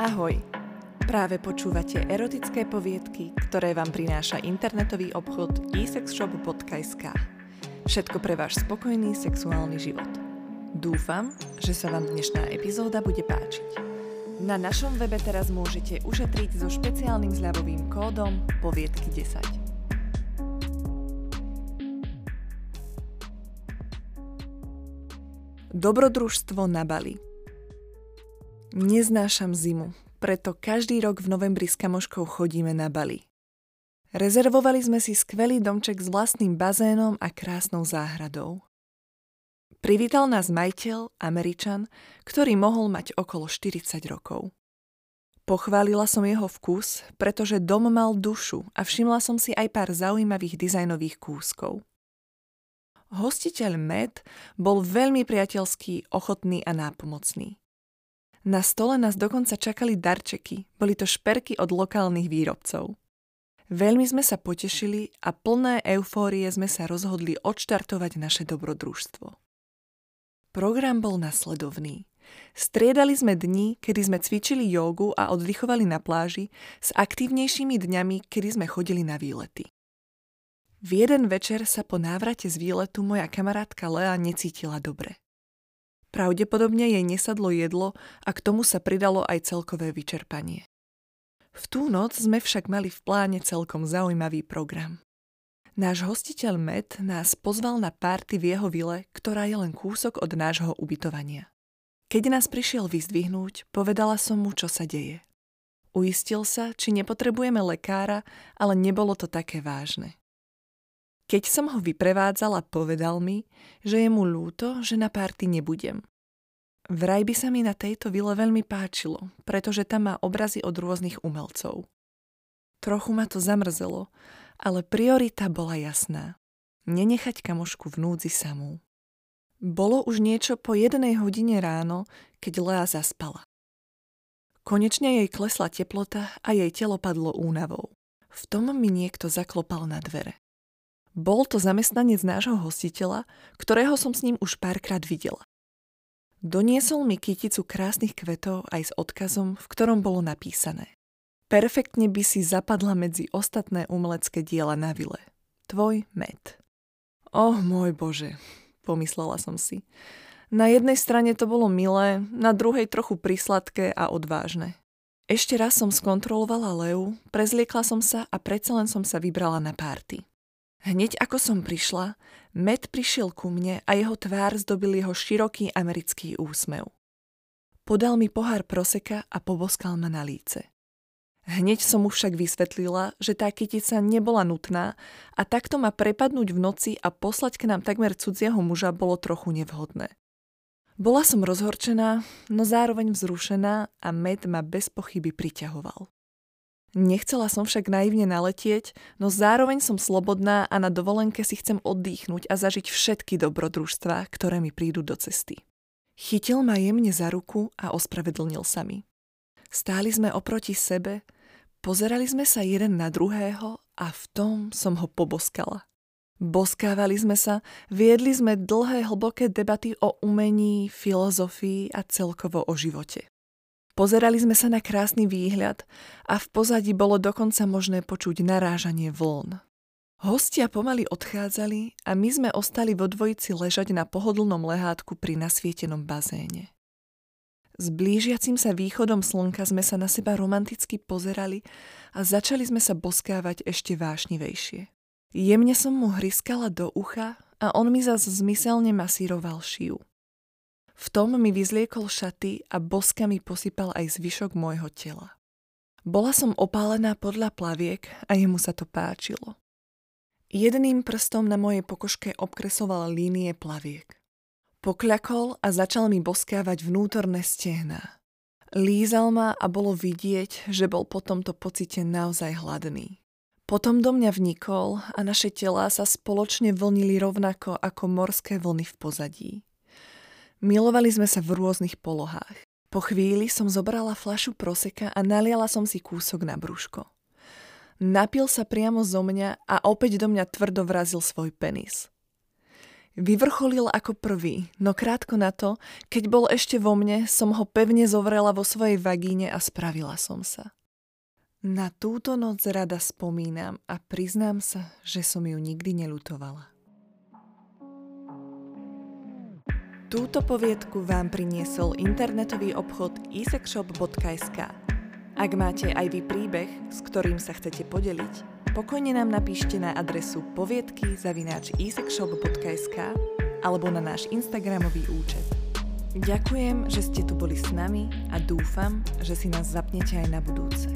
Ahoj! Práve počúvate erotické poviedky, ktoré vám prináša internetový obchod esexshop.sk. Všetko pre váš spokojný sexuálny život. Dúfam, že sa vám dnešná epizóda bude páčiť. Na našom webe teraz môžete ušetriť so špeciálnym zľavovým kódom poviedky 10. Dobrodružstvo na Bali – Neznášam zimu, preto každý rok v novembri s kamoškou chodíme na Bali. Rezervovali sme si skvelý domček s vlastným bazénom a krásnou záhradou. Privítal nás majiteľ, Američan, ktorý mohol mať okolo 40 rokov. Pochválila som jeho vkus, pretože dom mal dušu a všimla som si aj pár zaujímavých dizajnových kúskov. Hostiteľ Med bol veľmi priateľský, ochotný a nápomocný. Na stole nás dokonca čakali darčeky, boli to šperky od lokálnych výrobcov. Veľmi sme sa potešili a plné eufórie sme sa rozhodli odštartovať naše dobrodružstvo. Program bol nasledovný. Striedali sme dni, kedy sme cvičili jogu a oddychovali na pláži s aktívnejšími dňami, kedy sme chodili na výlety. V jeden večer sa po návrate z výletu moja kamarátka Lea necítila dobre. Pravdepodobne jej nesadlo jedlo a k tomu sa pridalo aj celkové vyčerpanie. V tú noc sme však mali v pláne celkom zaujímavý program. Náš hostiteľ Met nás pozval na párty v jeho vile, ktorá je len kúsok od nášho ubytovania. Keď nás prišiel vyzdvihnúť, povedala som mu, čo sa deje. Uistil sa, či nepotrebujeme lekára, ale nebolo to také vážne. Keď som ho vyprevádzala, povedal mi, že je mu ľúto, že na párty nebudem. Vraj by sa mi na tejto vile veľmi páčilo, pretože tam má obrazy od rôznych umelcov. Trochu ma to zamrzelo, ale priorita bola jasná. Nenechať kamošku v núdzi samú. Bolo už niečo po jednej hodine ráno, keď Lea zaspala. Konečne jej klesla teplota a jej telo padlo únavou. V tom mi niekto zaklopal na dvere. Bol to zamestnanec nášho hostiteľa, ktorého som s ním už párkrát videla. Doniesol mi kyticu krásnych kvetov aj s odkazom, v ktorom bolo napísané. Perfektne by si zapadla medzi ostatné umelecké diela na vile. Tvoj med. Oh môj Bože, pomyslela som si. Na jednej strane to bolo milé, na druhej trochu prisladké a odvážne. Ešte raz som skontrolovala Leu, prezliekla som sa a predsa len som sa vybrala na párty. Hneď ako som prišla, Matt prišiel ku mne a jeho tvár zdobil jeho široký americký úsmev. Podal mi pohár proseka a poboskal ma na líce. Hneď som mu však vysvetlila, že tá kytica nebola nutná a takto ma prepadnúť v noci a poslať k nám takmer cudzieho muža bolo trochu nevhodné. Bola som rozhorčená, no zároveň vzrušená a med ma bez pochyby priťahoval. Nechcela som však naivne naletieť, no zároveň som slobodná a na dovolenke si chcem oddychnúť a zažiť všetky dobrodružstvá, ktoré mi prídu do cesty. Chytil ma jemne za ruku a ospravedlnil sa mi. Stáli sme oproti sebe, pozerali sme sa jeden na druhého a v tom som ho poboskala. Boskávali sme sa, viedli sme dlhé hlboké debaty o umení, filozofii a celkovo o živote. Pozerali sme sa na krásny výhľad a v pozadí bolo dokonca možné počuť narážanie vln. Hostia pomaly odchádzali a my sme ostali vo dvojici ležať na pohodlnom lehátku pri nasvietenom bazéne. S blížiacim sa východom slnka sme sa na seba romanticky pozerali a začali sme sa boskávať ešte vášnivejšie. Jemne som mu hryskala do ucha a on mi zas zmyselne masíroval šiu. V tom mi vyzliekol šaty a boskami posypal aj zvyšok môjho tela. Bola som opálená podľa plaviek a jemu sa to páčilo. Jedným prstom na mojej pokožke obkresoval línie plaviek. Pokľakol a začal mi boskávať vnútorné stehná. Lízal ma a bolo vidieť, že bol po tomto pocite naozaj hladný. Potom do mňa vnikol a naše telá sa spoločne vlnili rovnako ako morské vlny v pozadí. Milovali sme sa v rôznych polohách. Po chvíli som zobrala flašu proseka a naliala som si kúsok na brúško. Napil sa priamo zo mňa a opäť do mňa tvrdo vrazil svoj penis. Vyvrcholil ako prvý, no krátko na to, keď bol ešte vo mne, som ho pevne zovrela vo svojej vagíne a spravila som sa. Na túto noc rada spomínam a priznám sa, že som ju nikdy nelutovala. Túto poviedku vám priniesol internetový obchod isexshop.sk. Ak máte aj vy príbeh, s ktorým sa chcete podeliť, pokojne nám napíšte na adresu poviedky zavináč alebo na náš Instagramový účet. Ďakujem, že ste tu boli s nami a dúfam, že si nás zapnete aj na budúce.